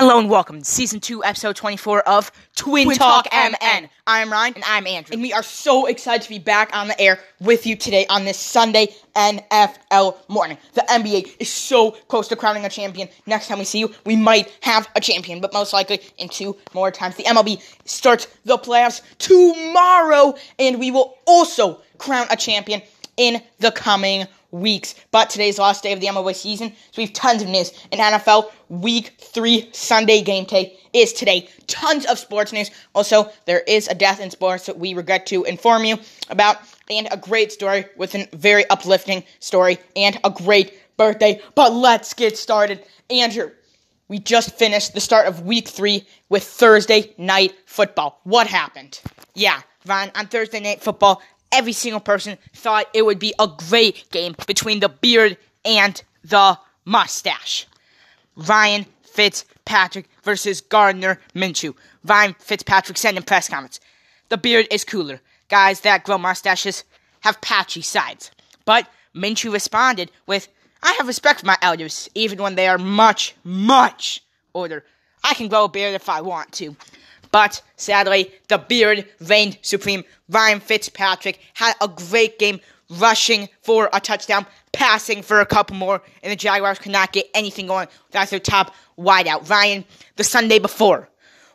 Hello and welcome to season two, episode 24 of Twin, Twin Talk, Talk MN. MN. I'm Ryan, And I'm Andrew. and we are so excited to be back on the air with you today on this Sunday NFL morning. The NBA is so close to crowning a champion. Next time we see you, we might have a champion, but most likely in two more times. The MLB starts the playoffs tomorrow, and we will also crown a champion in the coming weeks. But today's last day of the MLB season, so we have tons of news. In NFL, week three Sunday game day is today. Tons of sports news. Also, there is a death in sports that we regret to inform you about, and a great story with a very uplifting story and a great birthday. But let's get started. Andrew, we just finished the start of week three with Thursday night football. What happened? Yeah, Ryan, on Thursday night football, every single person thought it would be a great game between the beard and the mustache. Ryan Fitzpatrick versus Gardner Minshew. Ryan Fitzpatrick said in press comments, the beard is cooler. Guys that grow mustaches have patchy sides. But Minshew responded with, I have respect for my elders, even when they are much, much older. I can grow a beard if I want to. But sadly, the beard reigned supreme. Ryan Fitzpatrick had a great game rushing for a touchdown, passing for a couple more, and the Jaguars could not get anything going without their top wideout. Ryan, the Sunday before,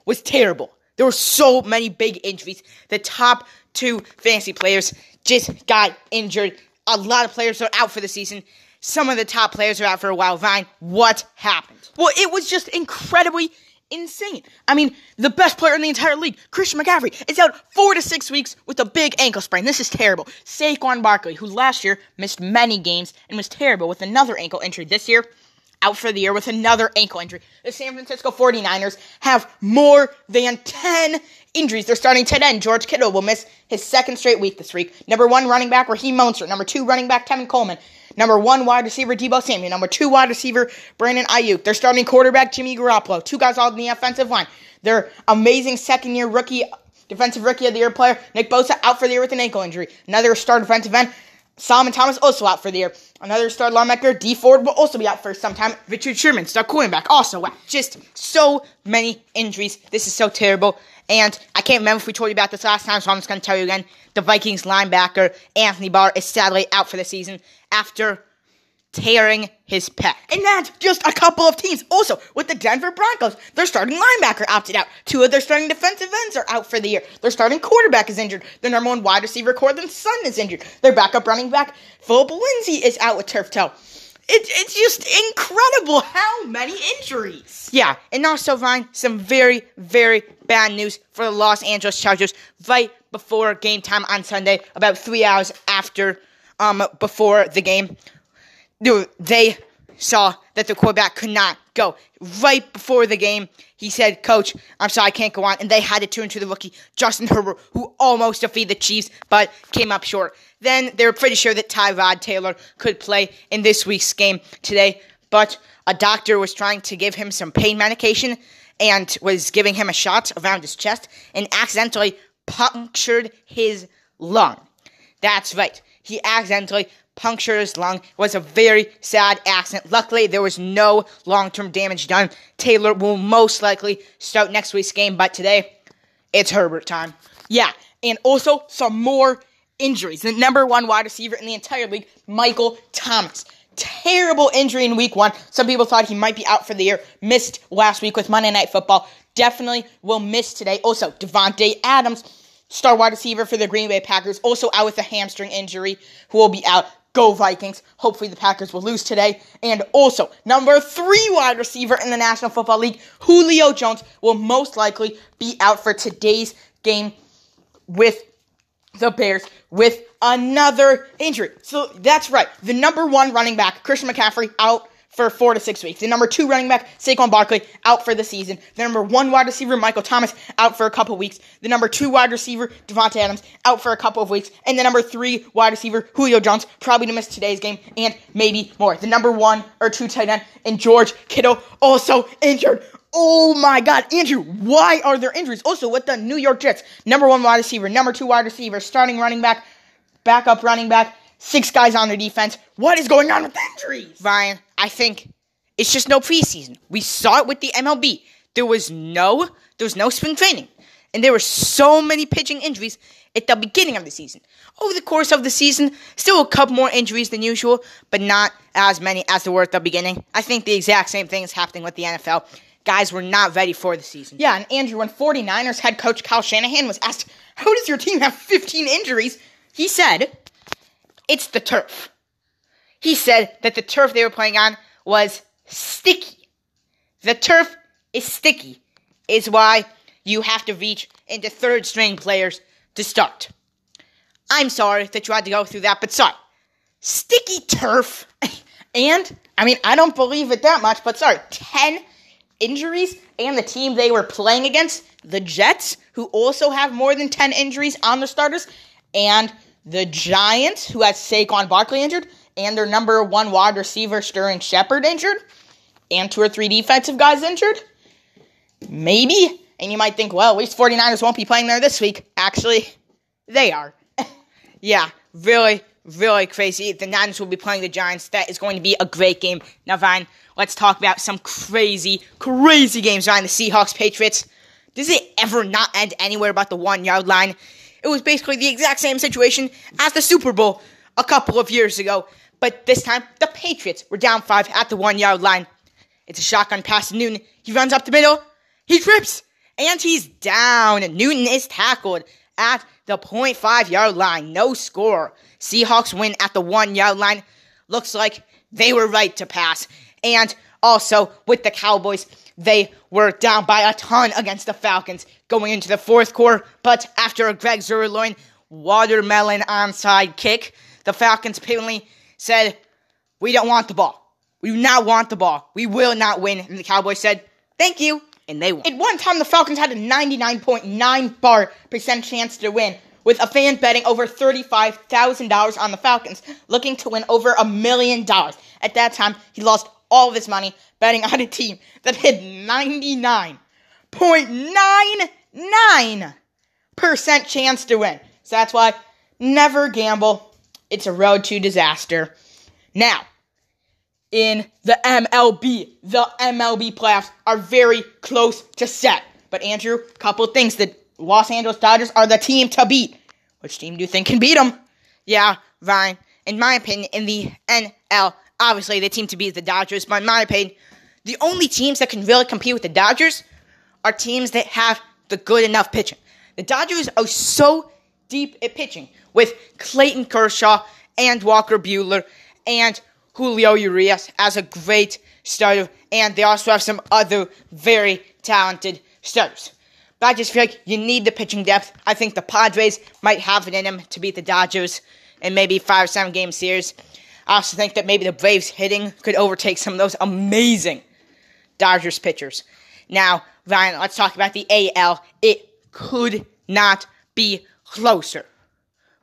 was terrible. There were so many big injuries. The top two fantasy players just got injured. A lot of players are out for the season. Some of the top players are out for a while. Ryan, what happened? Well, it was just incredibly insane. I mean, the best player in the entire league, Christian McCaffrey, is out four to six weeks with a big ankle sprain. This is terrible. Saquon Barkley, who last year missed many games and was terrible with another ankle injury this year, out for the year with another ankle injury. The San Francisco 49ers have more than 10 injuries. They're starting tight end. George Kittle will miss his second straight week this week. Number one running back, Raheem Mostert. Number two running back, Tevin Coleman. Number one wide receiver, Deebo Samuel. Number two wide receiver, Brandon Aiyuk. They're starting quarterback, Jimmy Garoppolo. Two guys all in the offensive line. Their amazing second year rookie, defensive rookie of the year player, Nick Bosa, out for the year with an ankle injury. Another star defensive end, Solomon Thomas, also out for the year. Another star linebacker, Dee Ford, will also be out for some time. Richard Sherman, star quarterback, also out. Just so many injuries. This is so terrible. And I can't remember if we told you about this last time, so I'm just going to tell you again. The Vikings linebacker, Anthony Barr, is sadly out for the season after tearing his pec. And that's just a couple of teams. Also, with the Denver Broncos, their starting linebacker opted out. Two of their starting defensive ends are out for the year. Their starting quarterback is injured. Their number one wide receiver, Courtland Sutton, is injured. Their backup running back, Phillip Lindsay, is out with turf toe. It, it's just incredible how many injuries. Yeah, and also, Vine, some very, very bad news for the Los Angeles Chargers right before game time on Sunday, about three hours after, um, before the game they saw that the quarterback could not go. Right before the game, he said, Coach, I'm sorry, I can't go on. And they had to turn to the rookie, Justin Herbert, who almost defeated the Chiefs, but came up short. Then they were pretty sure that Tyrod Taylor could play in this week's game today, but a doctor was trying to give him some pain medication and was giving him a shot around his chest and accidentally punctured his lung. That's right. He accidentally punctured his lung. It was a very sad accident. Luckily, there was no long term damage done. Taylor will most likely start next week's game, but today, it's Herbert time. Yeah, and also some more injuries. The number one wide receiver in the entire league, Michael Thomas. Terrible injury in week one. Some people thought he might be out for the year. Missed last week with Monday Night Football. Definitely will miss today. Also, Davante Adams star wide receiver for the Green Bay Packers, also out with a hamstring injury, who will be out. Go Vikings. Hopefully the Packers will lose today. And also, number three wide receiver in the National Football League, Julio Jones, will most likely be out for today's game with the Bears with another injury. So that's right. The number one running back, Christian McCaffrey, out for four to six weeks. The number two running back, Saquon Barkley, out for the season. The number one wide receiver, Michael Thomas, out for a couple weeks. The number two wide receiver, Davante Adams, out for a couple of weeks. And the number three wide receiver, Julio Jones, probably to miss today's game and maybe more. The number one or two tight end, and George Kittle, also injured. Oh my God, Andrew, why are there injuries? Also, with the New York Jets, number one wide receiver, number two wide receiver, starting running back, backup running back, six guys on their defense. What is going on with injuries? Ryan, I think It's just no preseason. We saw it with the MLB. There was no there was no spring training. And there were so many pitching injuries at the beginning of the season. Over the course of the season, still a couple more injuries than usual, but not as many as there were at the beginning. I think the exact same thing is happening with the NFL. Guys were not ready for the season. Yeah, and Andrew, when 49ers head coach Kyle Shanahan was asked, How does your team have 15 injuries? He said, It's the turf. He said that the turf they were playing on was sticky. The turf is sticky, is why you have to reach into third string players to start. I'm sorry that you had to go through that, but sorry. Sticky turf. and, I mean, I don't believe it that much, but sorry, 10 injuries, and the team they were playing against, the Jets, who also have more than 10 injuries on their starters, and the Giants, who has Saquon Barkley injured, and their number one wide receiver, Sterling Shepard, injured, and two or three defensive guys injured. Maybe. And you might think, well, at least 49ers won't be playing there this week. Actually, they are. yeah, really, really crazy. The Niners will be playing the Giants. That is going to be a great game. Now, Vine, let's talk about some crazy, crazy games Vine. the Seahawks Patriots. Does it ever not end anywhere about the one yard line? It was basically the exact same situation as the Super Bowl a couple of years ago. But this time, the Patriots were down five at the one yard line. It's a shotgun pass to Newton. He runs up the middle. He trips. And he's down. Newton is tackled at the 0.5 yard line. No score. Seahawks win at the 1 yard line. Looks like they were right to pass. And also with the Cowboys, they were down by a ton against the Falcons going into the fourth quarter. But after a Greg Zuerlein watermelon onside kick, the Falcons apparently said, We don't want the ball. We do not want the ball. We will not win. And the Cowboys said, Thank you. And they won. At one time, the Falcons had a 99.9 bar percent chance to win, with a fan betting over $35,000 on the Falcons, looking to win over a million dollars. At that time, he lost all of his money betting on a team that had 99.99% chance to win. So that's why never gamble. It's a road to disaster. Now, in the MLB, the MLB playoffs are very close to set. But Andrew, couple things. The Los Angeles Dodgers are the team to beat. Which team do you think can beat them? Yeah, Ryan. In my opinion, in the NL, obviously the team to beat is the Dodgers. But in my opinion, the only teams that can really compete with the Dodgers are teams that have the good enough pitching. The Dodgers are so deep at pitching with Clayton Kershaw and Walker Buehler and Julio Urias as a great starter, and they also have some other very talented starters. But I just feel like you need the pitching depth. I think the Padres might have it in them to beat the Dodgers in maybe five or seven game series. I also think that maybe the Braves hitting could overtake some of those amazing Dodgers pitchers. Now, Ryan, let's talk about the AL. It could not be closer.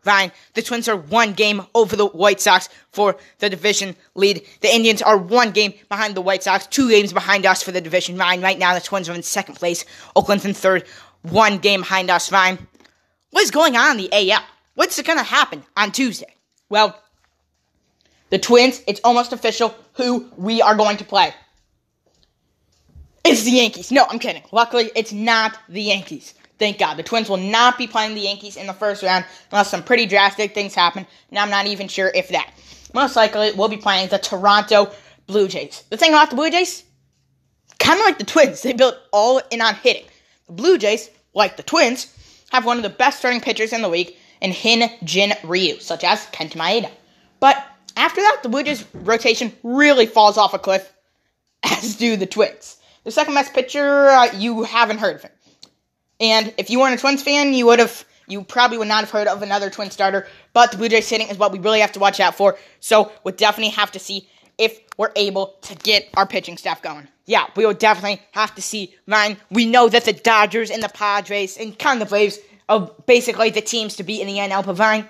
Ryan, the Twins are one game over the White Sox for the division lead. The Indians are one game behind the White Sox, two games behind us for the division. Ryan, right now the Twins are in second place. Oakland's in third, one game behind us. Ryan, what is going on in the AL? What's going to happen on Tuesday? Well, the Twins, it's almost official who we are going to play. It's the Yankees. No, I'm kidding. Luckily, it's not the Yankees. Thank God. The Twins will not be playing the Yankees in the first round unless some pretty drastic things happen, and I'm not even sure if that. Most likely, we'll be playing the Toronto Blue Jays. The thing about the Blue Jays, kind of like the Twins, they built all in on hitting. The Blue Jays, like the Twins, have one of the best starting pitchers in the league in Hyun Jin Ryu, such as Kenta Maeda. But after that, the Blue Jays rotation really falls off a cliff, as do the Twins. The second best pitcher, uh, you haven't heard of him. And if you weren't a Twins fan, you would have you probably would not have heard of another Twin starter. But the Blue Jays hitting is what we really have to watch out for. So we'll definitely have to see if we're able to get our pitching staff going. Yeah, we will definitely have to see. Man, we know that the Dodgers and the Padres and kind of Braves are basically the teams to beat in the NL. But Vine,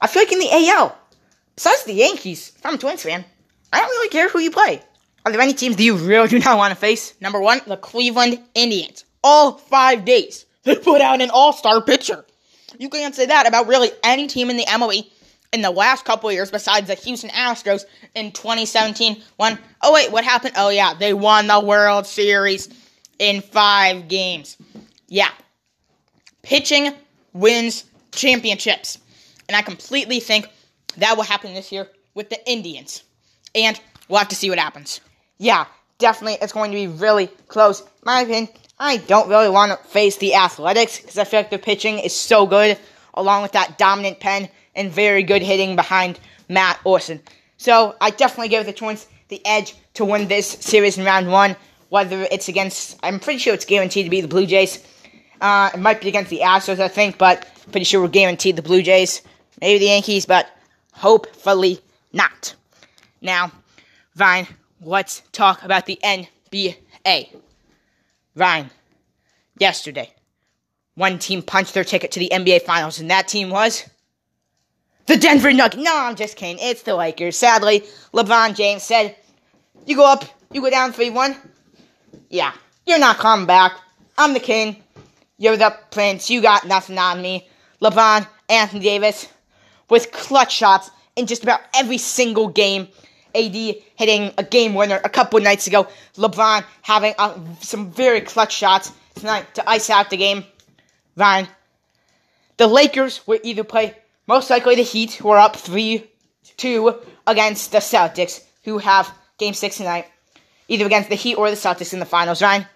I feel like in the AL, besides the Yankees, if I'm a Twins fan, I don't really care who you play. Are there any teams that you really do not want to face? Number one, the Cleveland Indians all five days. They put out an all star pitcher. You can't say that about really any team in the MLB in the last couple years, besides the Houston Astros in 2017, when, oh wait, what happened? Oh yeah, they won the World Series in five games. Yeah. Pitching wins championships. And I completely think that will happen this year with the Indians. And we'll have to see what happens. Yeah, definitely it's going to be really close. My opinion, I don't really want to face the Athletics because I feel like their pitching is so good, along with that dominant pen and very good hitting behind Matt Olson. So I definitely give the Twins the edge to win this series in round one. Whether it's against, I'm pretty sure it's guaranteed to be the Blue Jays. Uh, it might be against the Astros, I think, but pretty sure we're guaranteed the Blue Jays. Maybe the Yankees, but hopefully not. Now, Vine, let's talk about the NBA. Ryan, yesterday, one team punched their ticket to the NBA Finals, and that team was the Denver Nuggets. No, I'm just kidding. It's the Lakers. Sadly, LeBron James said, You go up, you go down 3 1. Yeah, you're not coming back. I'm the king. You're the prince. You got nothing on me. LeBron, Anthony Davis, with clutch shots in just about every single game AD hitting a game winner a couple nights ago. LeBron having uh, some very clutch shots tonight to ice out the game. Ryan, the Lakers will either play most likely the Heat, who are up 3 2 against the Celtics, who have game 6 tonight. Either against the Heat or the Celtics in the finals. Ryan,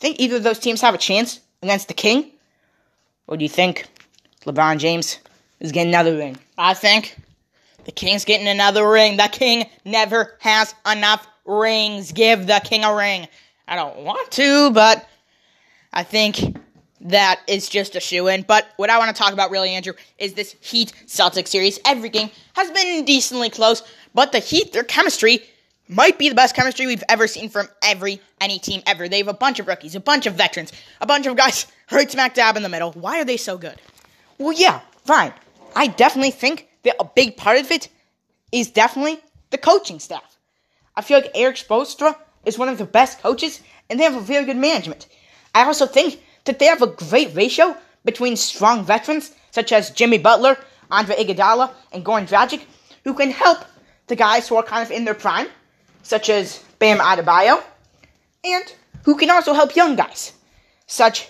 think either of those teams have a chance against the King? Or do you think LeBron James is getting another ring? I think the King's getting another ring. The King never has enough rings. Give the King a ring. I don't want to, but I think that is just a shoe in. But what I want to talk about, really, Andrew, is this Heat Celtics series. Every game has been decently close, but the Heat, their chemistry might be the best chemistry we've ever seen from every any team ever. They have a bunch of rookies, a bunch of veterans, a bunch of guys right smack dab in the middle. Why are they so good? Well, yeah, fine. I definitely think that a big part of it is definitely the coaching staff. I feel like Erik Spoelstra is one of the best coaches, and they have a very good management. I also think that they have a great ratio between strong veterans such as Jimmy Butler, Andre Iguodala, and Goran Dragic, who can help the guys who are kind of in their prime, such as Bam Adebayo, and who can also help young guys, such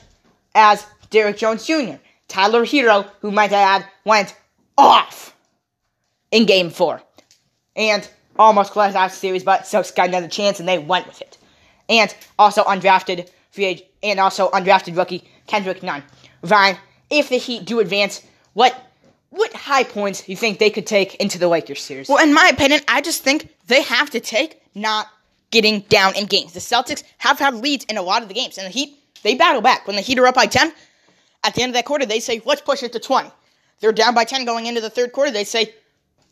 as Derrick Jones Jr., Tyler Herro, who might I add went off in Game Four, and almost closed out the series, but Sox got another chance and they went with it. And also undrafted free agent, and also undrafted rookie Kendrick Nunn. Ryan, if the Heat do advance, what what high points do you think they could take into the Lakers series? Well, in my opinion, I just think they have to take not getting down in games. The Celtics have had leads in a lot of the games, and the Heat they battle back. When the Heat are up by ten, at the end of that quarter, they say, "Let's push it to 20." They're down by 10 going into the third quarter. They say,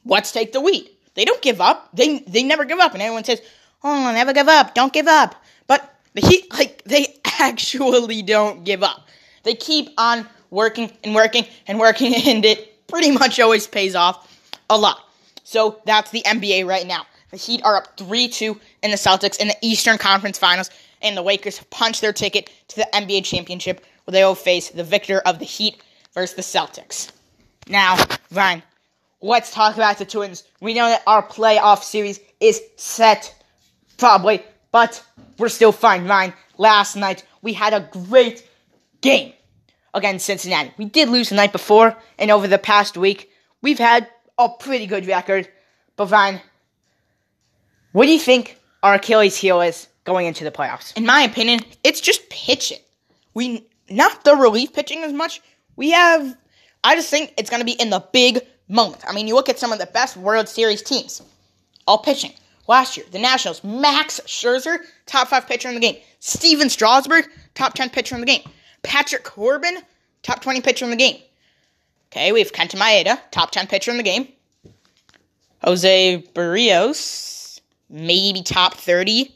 "Let's take the lead." They don't give up. They they never give up, and everyone says, "Oh, never give up. Don't give up." But the Heat, like, they actually don't give up. They keep on working and working and working, and it pretty much always pays off a lot. So that's the NBA right now. The Heat are up 3 2 in the Celtics in the Eastern Conference Finals, and the Lakers punch their ticket to the NBA Championship where they will face the victor of the Heat versus the Celtics. Now, Ryan, let's talk about the Twins. We know that our playoff series is set, probably, but we're still fine, Ryan. Last night, we had a great game against Cincinnati. We did lose the night before, and over the past week, we've had a pretty good record. But, Ryan, what do you think our Achilles heel is going into the playoffs? In my opinion, it's just pitching. We not the relief pitching as much. We have I just think it's going to be in the big moment. I mean, you look at some of the best World Series teams, all pitching. Last year, the Nationals, Max Scherzer, top five pitcher in the game. Stephen Strasburg, top 10 pitcher in the game. Patrick Corbin, top 20 pitcher in the game. Okay, we have Kenta Maeda, top 10 pitcher in the game. Jose Berrios, maybe top 30.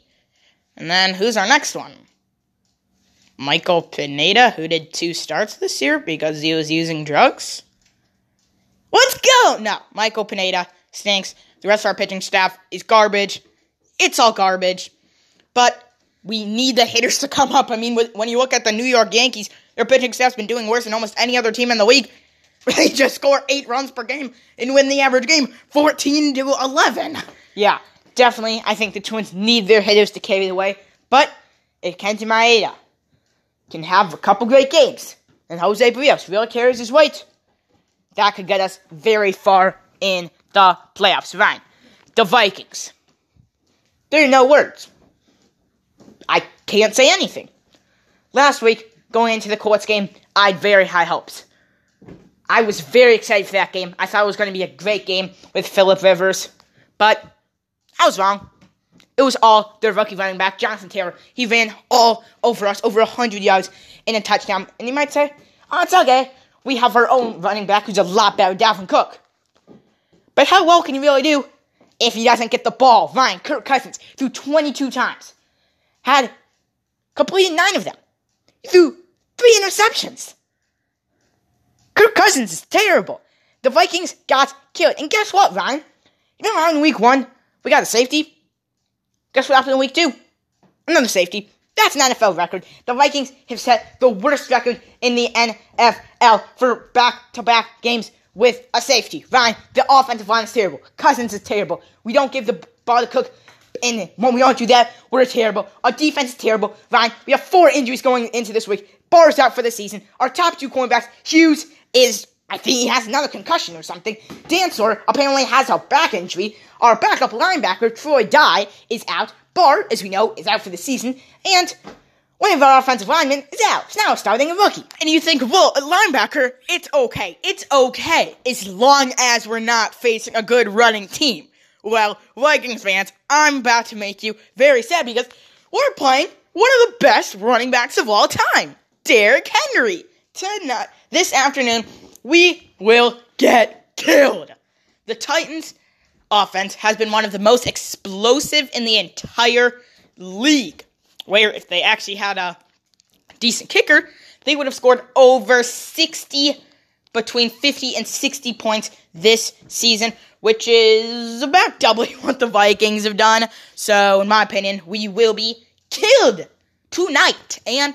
And then who's our next one? Michael Pineda, who did two starts this year because he was using drugs. Let's go! No, Michael Pineda stinks. The rest of our pitching staff is garbage. It's all garbage. But we need the hitters to come up. I mean, when you look at the New York Yankees, their pitching staff's been doing worse than almost any other team in the league. they just score eight runs per game and win the average game 14 to 11. Yeah, definitely. I think the Twins need their hitters to carry the way. But if Kenta Maeda can have a couple great games and Jose Berrios really carries his weight, that could get us very far in the playoffs. Fine. The Vikings. There are no words. I can't say anything. Last week, going into the Colts game, I had very high hopes. I was very excited for that game. I thought it was going to be a great game with Philip Rivers, but I was wrong. It was all their rookie running back, Jonathan Taylor. He ran all over us, over 100 yards in a touchdown. And you might say, oh, it's okay. We have our own running back who's a lot better, Dalvin Cook. But how well can you really do if he doesn't get the ball? Ryan, Kirk Cousins threw 22 times. Had completed nine of them. He threw three interceptions. Kirk Cousins is terrible. The Vikings got killed. And guess what, Ryan? You know how in week one we got a safety? Guess what happened in week two? Another safety. That's an NFL record. The Vikings have set the worst record in the NFL for back to back games with a safety. Ryan, the offensive line is terrible. Cousins is terrible. We don't give the ball to Cook. And when we don't do that, we're terrible. Our defense is terrible. Ryan, we have four injuries going into this week. Barr's out for the season. Our top two cornerbacks, Hughes is, I think he has another concussion or something. Dantzler apparently has a back injury. Our backup linebacker, Troy Dye, is out. Barr, as we know, is out for the season. And one of our offensive linemen is out. It's now starting a rookie. And you think, well, a linebacker, it's okay. It's okay. As long as we're not facing a good running team. Well, Vikings fans, I'm about to make you very sad because we're playing one of the best running backs of all time, Derrick Henry. Tonight, this afternoon, we will get killed. The Titans offense has been one of the most explosive in the entire league. Where if they actually had a decent kicker, they would have scored over 60, between 50 and 60 points this season, which is about doubling what the Vikings have done. So, in my opinion, we will be killed tonight. And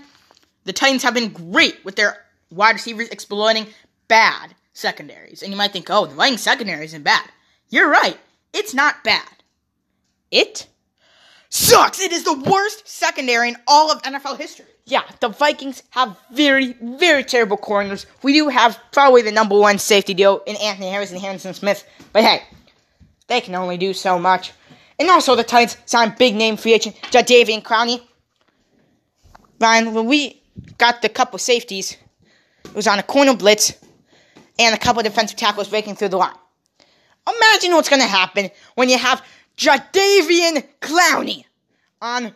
the Titans have been great with their wide receivers exploiting bad secondaries. And you might think, oh, the Vikings secondary isn't bad. You're right. It's not bad. It sucks. It is the worst secondary in all of NFL history. Yeah, the Vikings have very, very terrible corners. We do have probably the number one safety deal in Anthony Harris and Harrison Smith. But hey, they can only do so much. And also the Titans signed big name free agent Jadeveon Clowney. Ryan, when we got the couple safeties, it was on a corner blitz and a couple defensive tackles breaking through the line. Imagine what's going to happen when you have Jadeveon Clowney on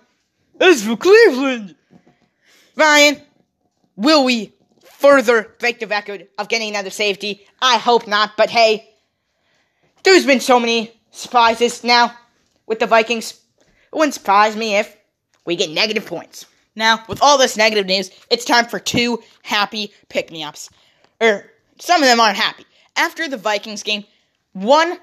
as for Cleveland. Ryan, will we further break the record of getting another safety? I hope not, but hey, there's been so many surprises now with the Vikings. It wouldn't surprise me if we get negative points. Now, with all this negative news, it's time for two happy pick me ups. Or, er, some of them aren't happy. After the Vikings game, one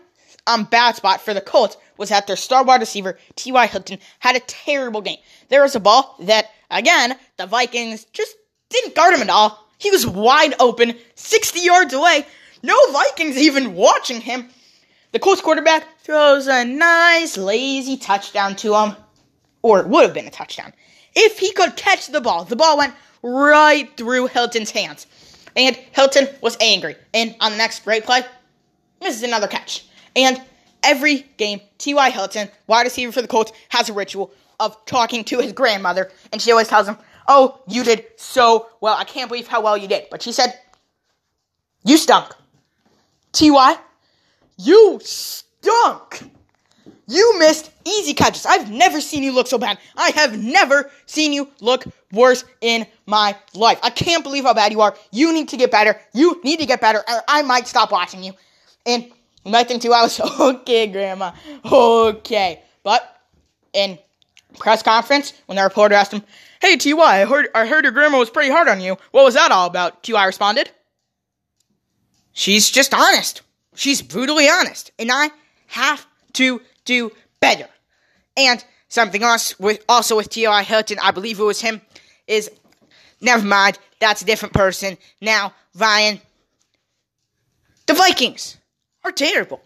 um, bad spot for the Colts was that their star wide receiver, T.Y. Hilton, had a terrible game. There was a ball that, again, the Vikings just didn't guard him at all. He was wide open, 60 yards away. No Vikings even watching him. The Colts quarterback throws a nice, lazy touchdown to him. Or it would have been a touchdown. If he could catch the ball, the ball went right through Hilton's hands. And Hilton was angry. And on the next break play, is another catch. And every game, T.Y. Hilton, wide receiver for the Colts, has a ritual of talking to his grandmother. And she always tells him, Oh, you did so well. I can't believe how well you did. But she said, You stunk. T.Y., you stunk. You missed easy catches. I've never seen you look so bad. I have never seen you look worse in my life. I can't believe how bad you are. You need to get better. You need to get better, or I might stop watching you. And might think two hours, okay, Grandma, okay. But in press conference, when the reporter asked him, "Hey, Ty, I heard I heard your grandma was pretty hard on you. What was that all about?" Ty responded, "She's just honest. She's brutally honest, and I have to do better." And something else with also with T.Y. Hilton, I believe it was him, is never mind. That's a different person. Now, Ryan, The Vikings are terrible.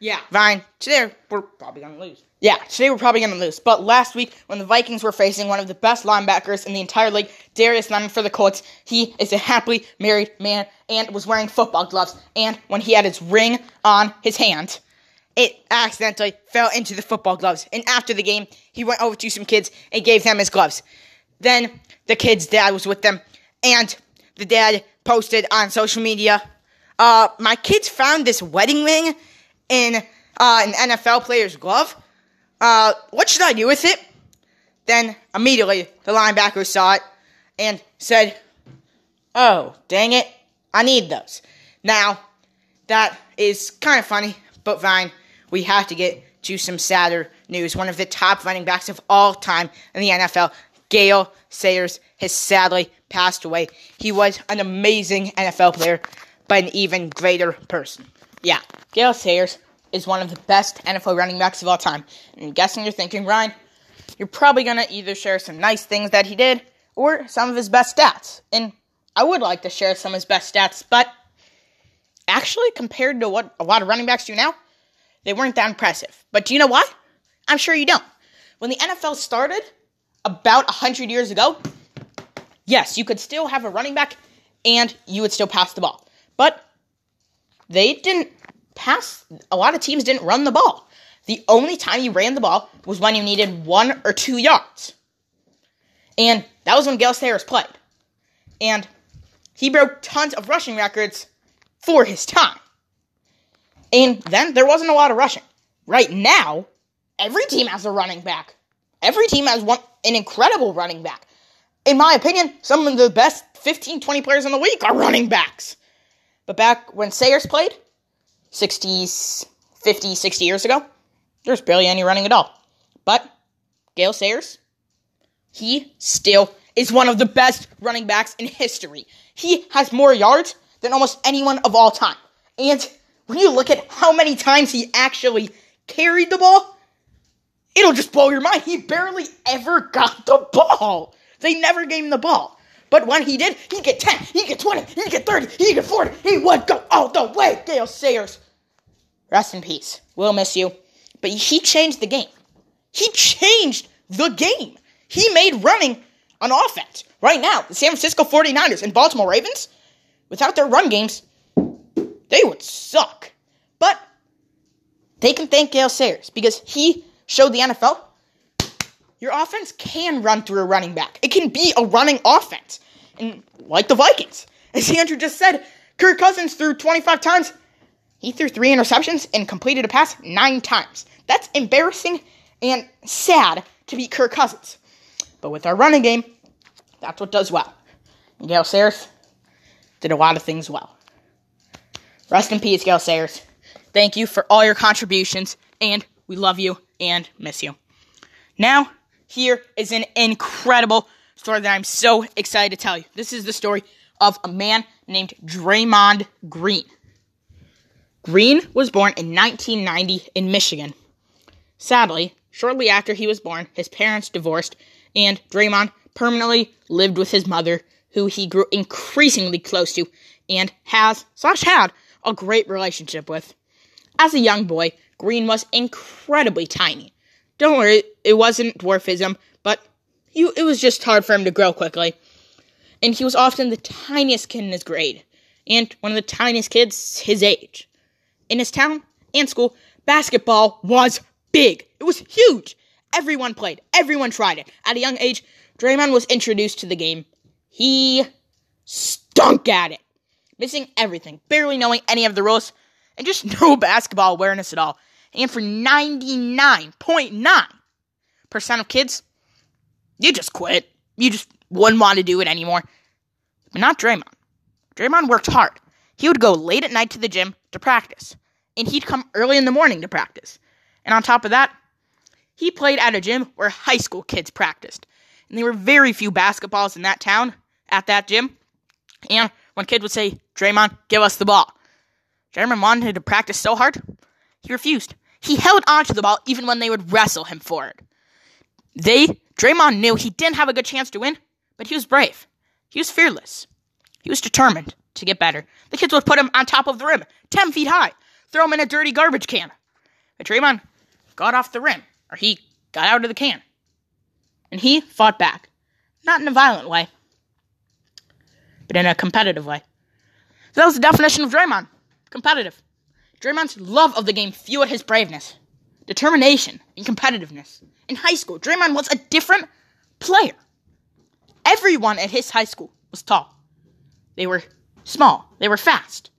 Yeah. Vine, today we're probably gonna lose. Yeah, today we're probably gonna lose. But last week, when the Vikings were facing one of the best linebackers in the entire league, Darius Leonard for the Colts, he is a happily married man and was wearing football gloves. And when he had his ring on his hand, it accidentally fell into the football gloves. And after the game, he went over to some kids and gave them his gloves. Then the kid's dad was with them, and the dad posted on social media, uh, my kids found this wedding ring in uh, an NFL player's glove. Uh, what should I do with it? Then immediately the linebacker saw it and said, Oh, dang it, I need those. Now, that is kind of funny, but fine. We have to get to some sadder news. One of the top running backs of all time in the NFL, Gale Sayers, has sadly passed away. He was an amazing NFL player, but an even greater person. Yeah, Gale Sayers is one of the best NFL running backs of all time. And I'm guessing you're thinking, Ryan, you're probably going to either share some nice things that he did or some of his best stats. And I would like to share some of his best stats, but actually, compared to what a lot of running backs do now, they weren't that impressive. But do you know why? I'm sure you don't. When the NFL started about 100 years ago, yes, you could still have a running back and you would still pass the ball. But they didn't pass, a lot of teams didn't run the ball. The only time you ran the ball was when you needed one or two yards. And that was when Gale Sayers played. And he broke tons of rushing records for his time. And then there wasn't a lot of rushing. Right now, every team has a running back. Every team has one an incredible running back. In my opinion, some of the best 15, 20 players in the league are running backs. But back when Sayers played, 60s, 50, 60 years ago, there's barely any running at all. But Gale Sayers, he still is one of the best running backs in history. He has more yards than almost anyone of all time. And when you look at how many times he actually carried the ball, it'll just blow your mind. He barely ever got the ball. They never gave him the ball. But when he did, he'd get 10, he'd get 20, he'd get 30, he'd get 40. He would go all the way. Gale Sayers. Rest in peace. We'll miss you. But he changed the game. He changed the game. He made running an offense. Right now, the San Francisco 49ers and Baltimore Ravens, without their run games, they would suck. But they can thank Gale Sayers because he showed the NFL your offense can run through a running back. It can be a running offense. And like the Vikings, as Andrew just said, Kirk Cousins threw 25 times. He threw three interceptions and completed a pass nine times. That's embarrassing and sad to beat Kirk Cousins. But with our running game, that's what does well. Gale Sayers did a lot of things well. Rest in peace, Gale Sayers. Thank you for all your contributions, and we love you and miss you. Now, here is an incredible story that I'm so excited to tell you. This is the story of a man named Draymond Green. Green was born in 1990 in Michigan. Sadly, shortly after he was born, his parents divorced, and Draymond permanently lived with his mother, who he grew increasingly close to and has slash had a great relationship with. As a young boy, Green was incredibly tiny. Don't worry, it wasn't dwarfism, but he, it was just hard for him to grow quickly. And he was often the tiniest kid in his grade, and one of the tiniest kids his age. In his town and school, basketball was big. It was huge. Everyone played. Everyone tried it. At a young age, Draymond was introduced to the game. He stunk at it, missing everything, barely knowing any of the rules, and just no basketball awareness at all. And for 99.9% of kids, you just quit. You just wouldn't want to do it anymore. But not Draymond. Draymond worked hard. He would go late at night to the gym to practice, and he'd come early in the morning to practice. And on top of that, he played at a gym where high school kids practiced. And there were very few basketballs in that town at that gym. And when kids would say, Draymond, give us the ball, Draymond wanted to practice so hard, he refused. He held onto the ball even when they would wrestle him for it. They, Draymond knew he didn't have a good chance to win, but he was brave. He was fearless. He was determined. to get better. The kids would put him on top of the rim, 10 feet high, throw him in a dirty garbage can. But Draymond got off the rim, or he got out of the can. And he fought back. Not in a violent way, but in a competitive way. So that was the definition of Draymond competitive. Draymond's love of the game fueled his braveness, determination, and competitiveness. In high school, Draymond was a different player. Everyone at his high school was tall. They were small. They were fast.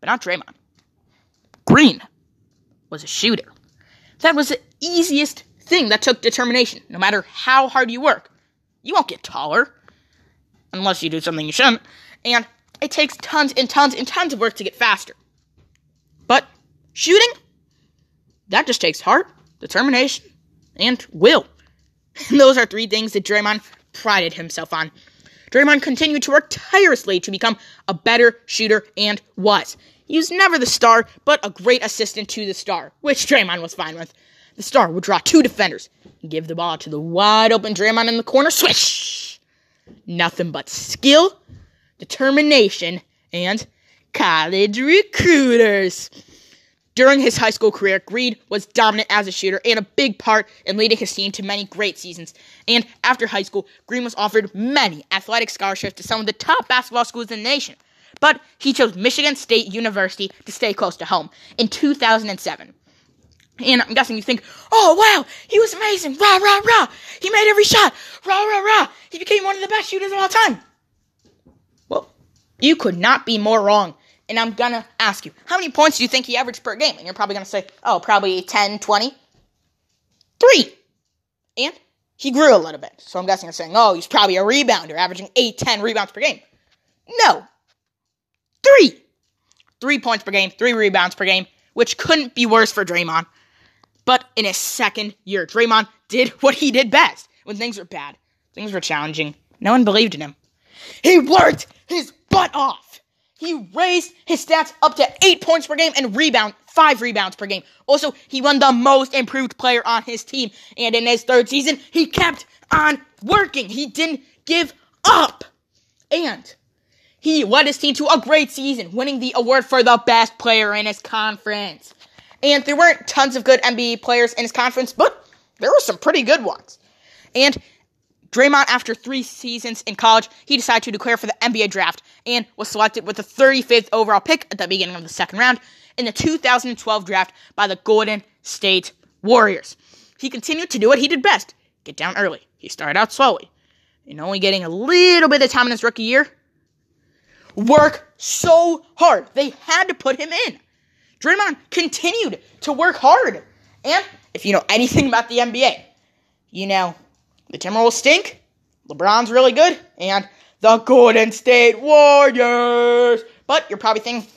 But not Draymond. Green was a shooter. That was the easiest thing that took determination. No matter how hard you work, you won't get taller. Unless you do something you shouldn't. And it takes tons and tons and tons of work to get faster. But shooting, that just takes heart, determination, and will. And those are three things that Draymond prided himself on. Draymond continued to work tirelessly to become a better shooter and was. He was never the star, but a great assistant to the star, which Draymond was fine with. The star would draw two defenders, give the ball to the wide open Draymond in the corner, swish! Nothing but skill, determination, and college recruiters. During his high school career, Green was dominant as a shooter and a big part in leading his team to many great seasons. And after high school, Green was offered many athletic scholarships to some of the top basketball schools in the nation. But he chose Michigan State University to stay close to home in 2007. And I'm guessing you think, oh wow, he was amazing, rah rah rah. He made every shot, rah rah rah. He became one of the best shooters of all time. Well, you could not be more wrong and I'm gonna ask you, how many points do you think he averaged per game? And you're probably gonna say, oh, probably 10, 20. Three. And he grew a little bit. So I'm guessing you're saying, oh, he's probably a rebounder, averaging 8, 10 rebounds per game. No. Three. Three points per game, three rebounds per game, which couldn't be worse for Draymond. But in his second year, Draymond did what he did best when things were bad, things were challenging. No one believed in him. He worked his butt off. He raised his stats up to eight points per game and rebound, five rebounds per game. Also, he won the most improved player on his team. And in his third season, he kept on working. He didn't give up. And he led his team to a great season, winning the award for the best player in his conference. And there weren't tons of good NBA players in his conference, but there were some pretty good ones. And Draymond, after three seasons in college, he decided to declare for the NBA draft and was selected with the 35th overall pick at the beginning of the second round in the 2012 draft by the Golden State Warriors. He continued to do what he did best get down early. He started out slowly and only getting a little bit of time in his rookie year. Work so hard. They had to put him in. Draymond continued to work hard. And if you know anything about the NBA, you know the Timberwolves stink. LeBron's really good. And the Golden State Warriors. But you're probably thinking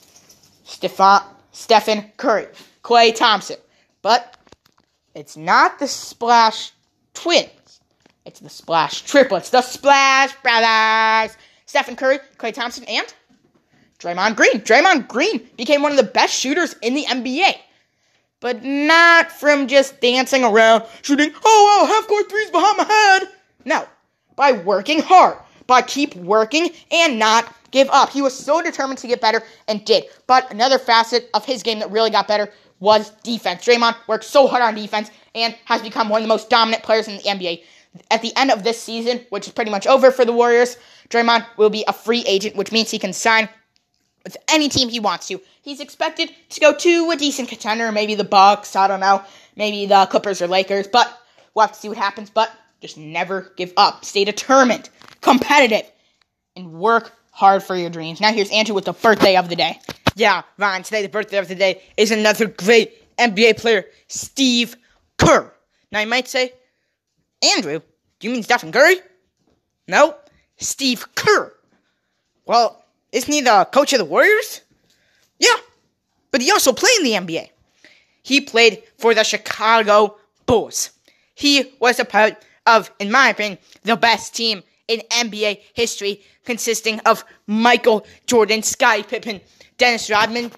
Stephen, Stephen Curry, Klay Thompson. But it's not the Splash Twins. It's the Splash Triplets, the Splash Brothers. Stephen Curry, Klay Thompson, and Draymond Green. Draymond Green became one of the best shooters in the NBA but not from just dancing around, shooting, oh, wow, half court threes behind my head. No, by working hard, by keep working and not give up. He was so determined to get better and did. But another facet of his game that really got better was defense. Draymond worked so hard on defense and has become one of the most dominant players in the NBA. At the end of this season, which is pretty much over for the Warriors, Draymond will be a free agent, which means he can sign with any team he wants to. He's expected to go to a decent contender, maybe the Bucks, I don't know, maybe the Clippers or Lakers, but we'll have to see what happens. But just never give up. Stay determined, competitive, and work hard for your dreams. Now here's Andrew with the birthday of the day. Yeah, Ryan, today the birthday of the day is another great NBA player, Steve Kerr. Now you might say, Andrew, do you mean Stephen Curry? No, Steve Kerr. Well, isn't he the coach of the Warriors? Yeah, but he also played in the NBA. He played for the Chicago Bulls. He was a part of, in my opinion, the best team in NBA history, consisting of Michael Jordan, Scottie Pippen, Dennis Rodman,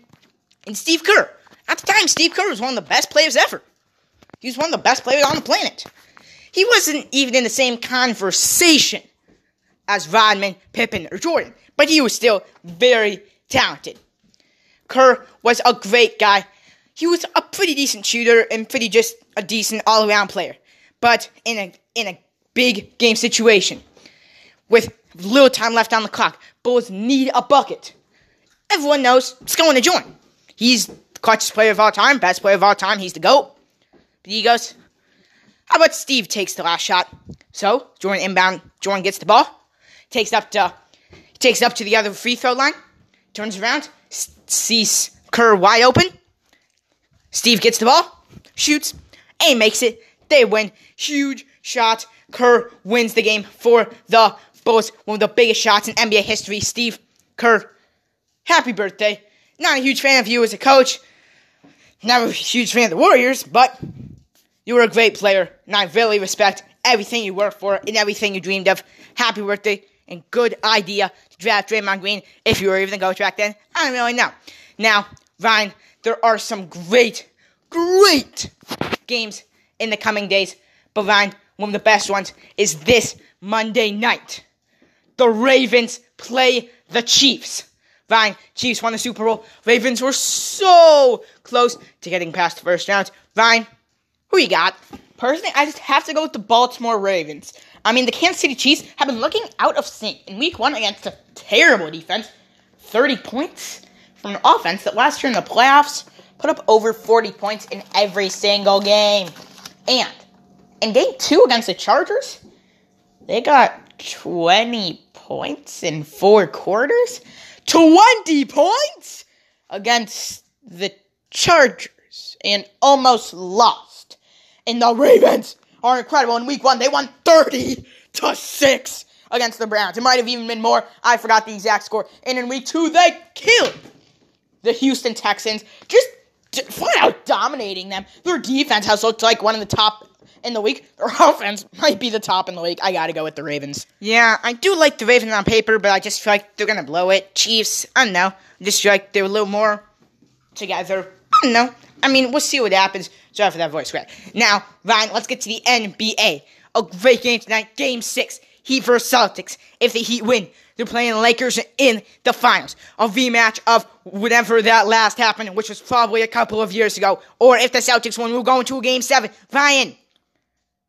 and Steve Kerr. At the time, Steve Kerr was one of the best players ever. He was one of the best players on the planet. He wasn't even in the same conversation as Rodman, Pippen, or Jordan, but he was still very talented. Kerr was a great guy. He was a pretty decent shooter and pretty just a decent all around player. But in a in a big game situation, with little time left on the clock, Bulls need a bucket. Everyone knows it's going to join. He's the clutchest player of all time, best player of all time. He's the GOAT. But he goes, how about Steve takes the last shot? So Jordan inbound. Jordan gets the ball, takes up to takes it up to the other free throw line, turns around, sees Kerr wide open. Steve gets the ball, shoots, and makes it. They win. Huge shot. Kerr wins the game for the Bulls. One of the biggest shots in NBA history. Steve Kerr, happy birthday. Not a huge fan of you as a coach. Not a huge fan of the Warriors, but you were a great player, and I really respect everything you worked for and everything you dreamed of. Happy birthday, and good idea draft Draymond Green if you were even the coach back then. I don't really know. Now, Ryan, there are some great, great games in the coming days, but Ryan, one of the best ones is this Monday night. The Ravens play the Chiefs. Ryan, Chiefs won the Super Bowl. Ravens were so close to getting past the first round. Ryan, who you got? Personally, I just have to go with the Baltimore Ravens. I mean, the Kansas City Chiefs have been looking out of sync in week one against a terrible defense. 30 points from an offense that last year in the playoffs put up over 40 points in every single game. And in game two against the Chargers, they got 20 points in four quarters. 20 points against the Chargers and almost lost. And the Ravens are incredible. In week one, they won 30 to 6 against the Browns. It might have even been more. I forgot the exact score. And in week two, they killed the Houston Texans, just flat out dominating them. Their defense has looked like one of the top in the league. Their offense might be the top in the league. I gotta go with the Ravens. Yeah, I do like the Ravens on paper, but I just feel like they're gonna blow it. Chiefs, I don't know. Just feel like they're a little more together. I don't know. I mean, we'll see what happens. Sorry for that voice crack. Now, Ryan, let's get to the NBA. A great game tonight. Game six. Heat versus Celtics. If the Heat win, they're playing the Lakers in the finals. A rematch of whatever that last happened, which was probably a couple of years ago. Or if the Celtics win, we're going to a game seven. Ryan,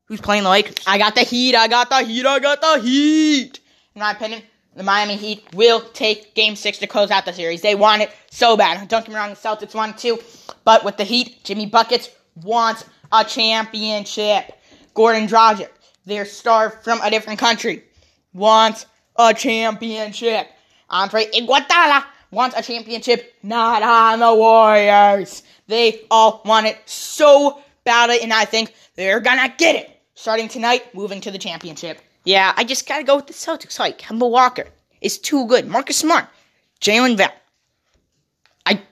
who's playing the Lakers? I got the Heat. I got the Heat. I got the Heat. In my opinion, the Miami Heat will take Game 6 to close out the series. They want it so bad. Don't get me wrong, the Celtics want it too. But with the Heat, Jimmy Buckets wants a championship. Goran Dragic, their star from a different country, wants a championship. Andre Iguodala wants a championship, not on the Warriors. They all want it so badly, and I think they're gonna get it. Starting tonight, moving to the championship. Yeah, I just gotta go with the Celtics. Like Kemba Walker is too good. Marcus Smart, Jaylen Brown. I,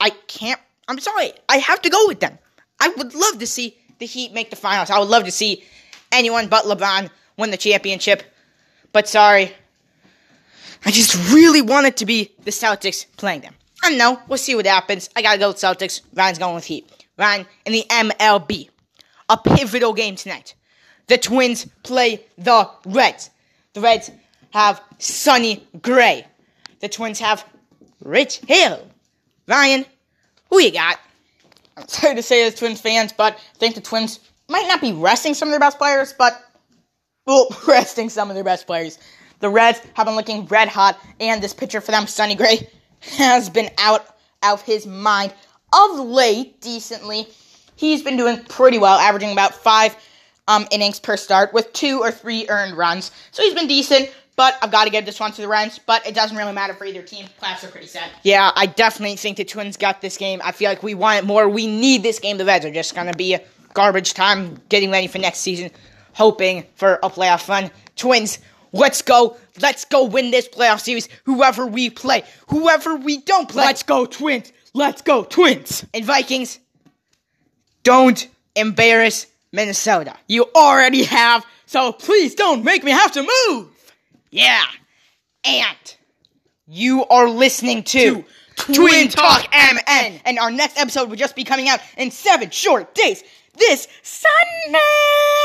I can't. I'm sorry. I have to go with them. I would love to see the Heat make the finals. I would love to see anyone but LeBron win the championship. But sorry, I just really want it to be the Celtics playing them. I don't know. We'll see what happens. I gotta go with Celtics. Ryan's going with Heat. Ryan in the MLB. A pivotal game tonight. The Twins play the Reds. The Reds have Sonny Gray. The Twins have Rich Hill. Ryan, who you got? Sorry to say as Twins fans, but I think the Twins might not be resting some of their best players, but well, resting some of their best players. The Reds have been looking red hot, and this pitcher for them, Sonny Gray, has been out of his mind of late, decently. He's been doing pretty well, averaging about five um, innings per start with two or three earned runs. So he's been decent, but I've got to give this one to the Reds. But it doesn't really matter for either team. Claps are pretty sad. Yeah, I definitely think the Twins got this game. I feel like we want it more. We need this game. The Reds are just gonna be garbage time, getting ready for next season, hoping for a playoff run. Twins, let's go. Let's go win this playoff series. Whoever we play, whoever we don't play. Let's go, Twins. Let's go, Twins. And Vikings, don't embarrass Minnesota. You already have, so please don't make me have to move. Yeah. And you are listening to, To Twin Talk MN. And our next episode will just be coming out in seven short days this Sunday.